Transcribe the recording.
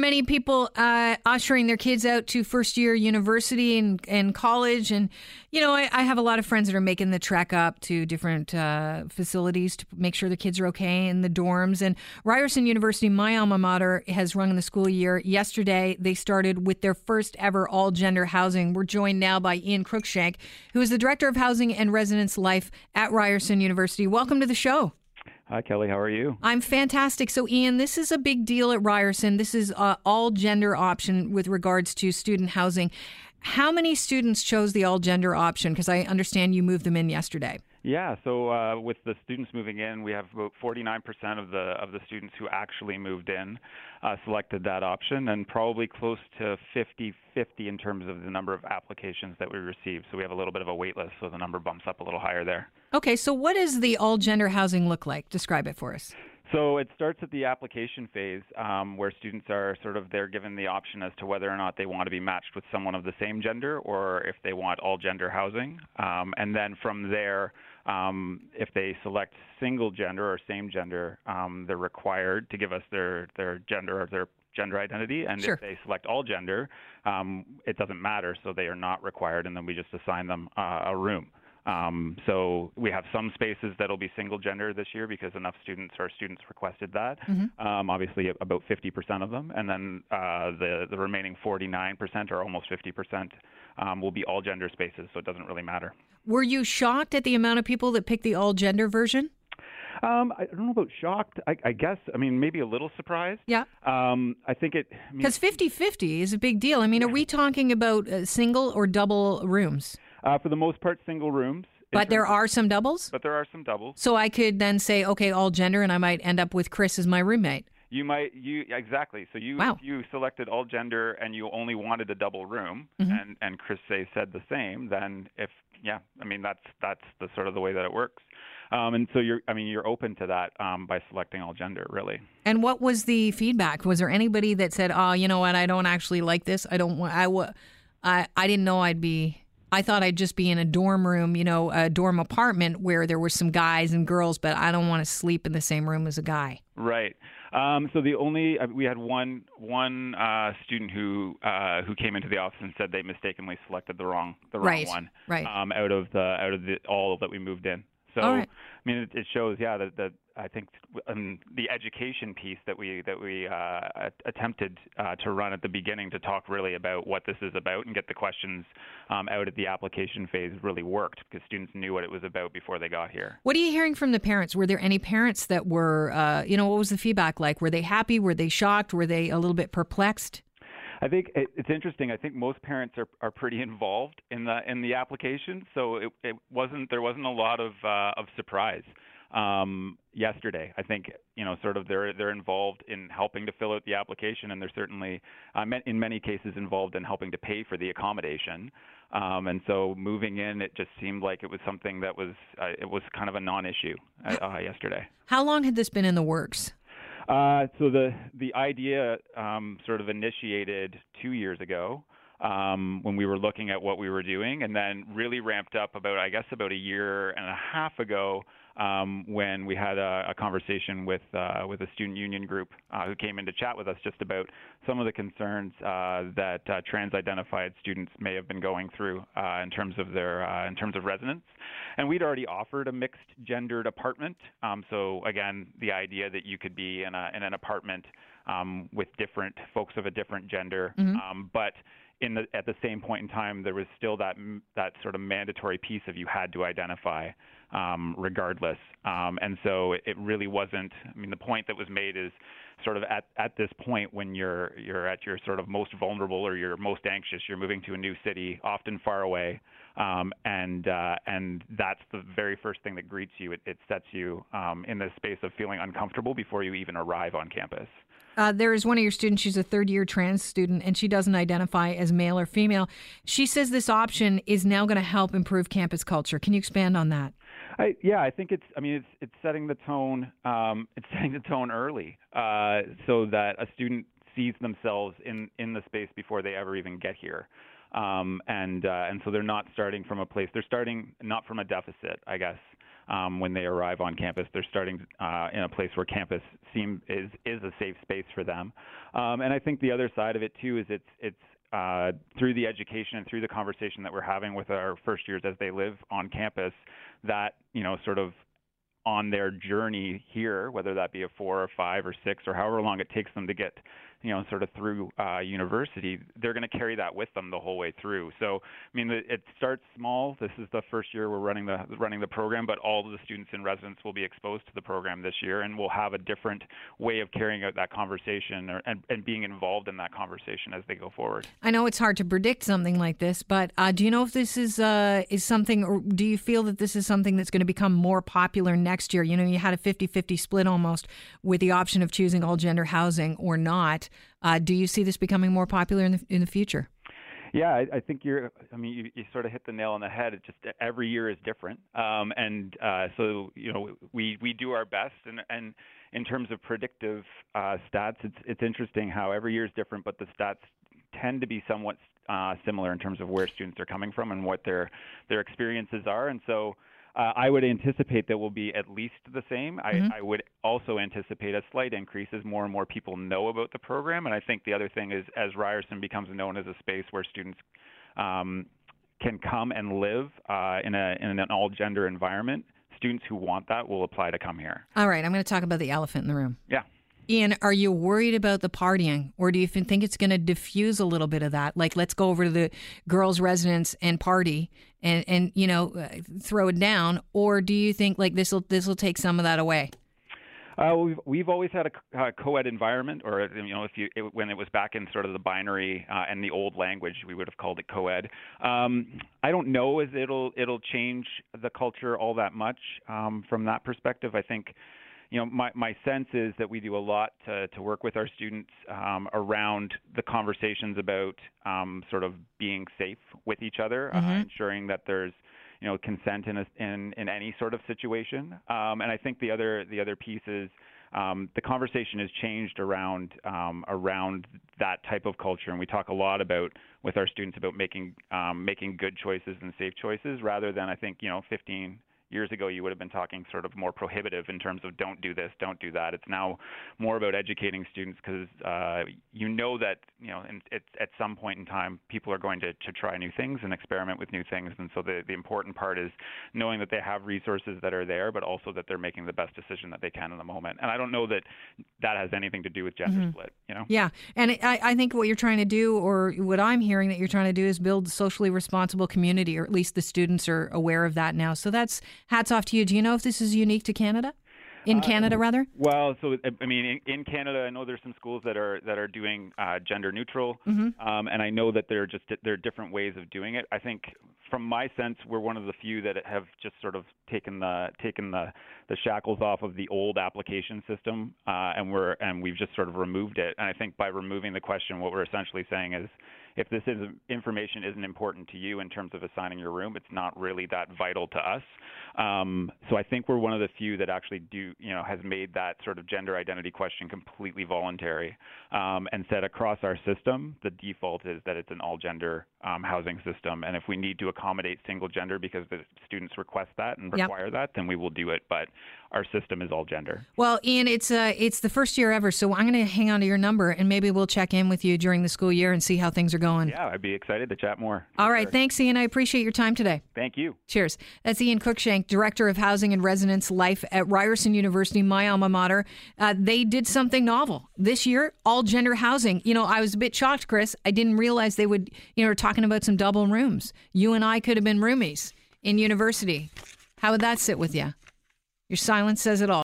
Many people uh, ushering their kids out to first year university and, and college. And, you know, I, I, have a lot of friends that are making the trek up to different uh, facilities to make sure the kids are okay in the dorms. And Ryerson University, my alma mater, has rung the school year. Yesterday, they started with their first ever all gender housing. We're joined now by Ian Cruikshank, who is the Director of Housing and Residence Life at Ryerson University. Welcome to the show. Hi, Kelly. How are you? I'm fantastic. So, Ian, this is a big deal at Ryerson. This is uh, all gender option with regards to student housing. How many students chose the all gender option? Because I understand you moved them in yesterday. Yeah, so uh, with the students moving in, we have about 49% of the of the students who actually moved in uh, selected that option, and probably close to 50-50 in terms of the number of applications that we received. So we have a little bit of a wait list, so the number bumps up a little higher there. Okay, so what does the all gender housing look like? Describe it for us. So it starts at the application phase, um, where students are sort of they're given the option as to whether or not they want to be matched with someone of the same gender, or if they want all gender housing. Um, and then from there, um, if they select single gender or same gender, um, they're required to give us their their gender or their gender identity. And sure. if they select all gender, um, it doesn't matter, so they are not required, and then we just assign them uh, a room. Um, so we have some spaces that'll be single gender this year because enough students or students requested that. Mm-hmm. Um, obviously, about 50% of them, and then uh, the the remaining 49% or almost 50% um, will be all gender spaces. So it doesn't really matter. Were you shocked at the amount of people that picked the all gender version? Um, I don't know about shocked. I, I, guess, I mean, maybe a little surprised. Yeah. Um, I think it. Because 50 50 is a big deal. I mean, yeah. are we talking about uh, single or double rooms? Uh, for the most part, single rooms. But there are some doubles? But there are some doubles. So I could then say, okay, all gender, and I might end up with Chris as my roommate. You might you exactly. So you wow. you selected all gender and you only wanted a double room, mm-hmm. and and Chris say said the same. Then if yeah, I mean that's that's the sort of the way that it works. Um, and so you're, I mean, you're open to that um, by selecting all gender, really. And what was the feedback? Was there anybody that said, "Oh, you know what? I don't actually like this. I don't want. I, I, I didn't know I'd be I thought I'd just be in a dorm room, you know, a dorm apartment where there were some guys and girls, but I don't want to sleep in the same room as a guy. Right. Um, so the only uh, we had one one uh, student who uh, who came into the office and said they mistakenly selected the wrong the wrong right. one right. Um, out of the out of the all that we moved in. So right. I mean, it, it shows, yeah, that, that I think um, the education piece that we that we uh, attempted uh, to run at the beginning to talk really about what this is about and get the questions um, out at the application phase really worked because students knew what it was about before they got here. What are you hearing from the parents? Were there any parents that were, uh, you know, what was the feedback like? Were they happy? Were they shocked? Were they a little bit perplexed? I think it's interesting. I think most parents are, are pretty involved in the in the application, so it, it wasn't there wasn't a lot of uh, of surprise um, yesterday. I think you know sort of they're they're involved in helping to fill out the application, and they're certainly uh, in many cases involved in helping to pay for the accommodation. Um, and so moving in, it just seemed like it was something that was uh, it was kind of a non-issue uh, yesterday. How long had this been in the works? Uh, so the the idea um, sort of initiated two years ago um, when we were looking at what we were doing, and then really ramped up about I guess about a year and a half ago um, when we had a, a conversation with uh, with a student union group uh, who came in to chat with us just about some of the concerns uh, that uh, trans-identified students may have been going through uh, in terms of their uh, in terms of residence. And we'd already offered a mixed gendered apartment. Um, so again, the idea that you could be in, a, in an apartment um, with different folks of a different gender, mm-hmm. um, but in the, at the same point in time, there was still that that sort of mandatory piece of you had to identify um, regardless. Um, and so it really wasn't. I mean, the point that was made is sort of at, at this point when you're you're at your sort of most vulnerable or you're most anxious, you're moving to a new city, often far away, um, and uh, and that's the very first thing that greets you. It, it sets you um, in the space of feeling uncomfortable before you even arrive on campus. Uh, there is one of your students. She's a third year trans student, and she doesn't identify as male or female. She says this option is now going to help improve campus culture. Can you expand on that? I, yeah, I think it's. I mean, it's it's setting the tone. Um, it's setting the tone early, uh, so that a student sees themselves in in the space before they ever even get here. Um, and uh, and so they're not starting from a place. They're starting not from a deficit, I guess. Um, when they arrive on campus. They're starting uh, in a place where campus seem is is a safe space for them. Um, and I think the other side of it too is it's it's uh, through the education and through the conversation that we're having with our first years as they live on campus that you know sort of on their journey here, whether that be a four or five or six or however long it takes them to get you know, sort of through uh, university, they're going to carry that with them the whole way through. So, I mean, it starts small. This is the first year we're running the running the program, but all of the students in residence will be exposed to the program this year, and we'll have a different way of carrying out that conversation or, and, and being involved in that conversation as they go forward. I know it's hard to predict something like this, but uh, do you know if this is uh, is something, or do you feel that this is something that's going to become more popular next year? You know, you had a 50-50 split almost with the option of choosing all gender housing or not. Uh, do you see this becoming more popular in the in the future? Yeah, I, I think you're. I mean, you, you sort of hit the nail on the head. It just every year is different, um, and uh, so you know we we do our best. And and in terms of predictive uh, stats, it's it's interesting how every year is different, but the stats tend to be somewhat uh, similar in terms of where students are coming from and what their their experiences are. And so uh, I would anticipate that will be at least the same. Mm-hmm. I, I, would also anticipate a slight increase as more and more people know about the program. And I think the other thing is, as Ryerson becomes known as a space where students um, can come and live uh, in, a, in an all gender environment, students who want that will apply to come here. All right, I'm going to talk about the elephant in the room. Yeah. Ian, are you worried about the partying, or do you think it's going to diffuse a little bit of that? Like, let's go over to the girls' residence and party, and and you know, uh, throw it down, or do you think like this will this will take some of that away? Uh, we've we've always had a uh, co-ed environment, or you know, if you it, when it was back in sort of the binary uh, and the old language, we would have called it co-ed. Um, I don't know if it'll it'll change the culture all that much um, from that perspective. I think you know, my, my sense is that we do a lot to, to work with our students um, around the conversations about um, sort of being safe with each other, uh, mm-hmm. uh, ensuring that there's you know consent in a, in in any sort of situation. Um, and I think the other the other piece is um, the conversation has changed around um, around that type of culture, and we talk a lot about with our students about making um, making good choices and safe choices, rather than I think you know 15 years ago you would have been talking sort of more prohibitive in terms of don't do this, don't do that. It's now more about educating students because uh, you know that you know in, it, at some point in time people are going to, to try new things and experiment with new things, and so the the important part is knowing that they have resources that are there, but also that they're making the best decision that they can in the moment. And I don't know that that has anything to do with gender mm-hmm. split. You know? Yeah, and I, I think what you're trying to do, or what I'm hearing that you're trying to do, is build socially responsible community, or at least the students are aware of that now. So that's hats off to you. Do you know if this is unique to Canada? In uh, Canada, rather. Well, so I mean, in, in, Canada, I know there's some schools that are that are doing uh, gender neutral, mm-hmm. um, and I know that there are just there are different ways of doing it. I think, from my sense, we're one of the few that have just sort of taken the taken the the shackles off of the old application system, uh, and we're and we've just sort of removed it. And I think by removing the question, what we're essentially saying is if this is information isn't important to you in terms of assigning your room, it's not really that vital to us. Um, so I think we're one of the few that actually do, you know, has made that sort of gender identity question completely voluntary um, and said across our system, the default is that it's an all gender um, housing system. And if we need to accommodate single gender because the students request that and require yep. that, then we will do it. But our system is all gender. Well, Ian, it's uh, it's the first year ever, so I'm going to hang on to your number and maybe we'll check in with you during the school year and see how things are going. Yeah, I'd be excited to chat more. All right, sure. thanks, Ian. I appreciate your time today. Thank you. Cheers. That's Ian Cruikshank, Director of Housing and Residence Life at Ryerson University, my alma mater. Uh, they did something novel this year, all gender housing. You know, I was a bit shocked, Chris. I didn't realize they would, you know, talking about some double rooms. You and I could have been roomies in university. How would that sit with you? Your silence says it all.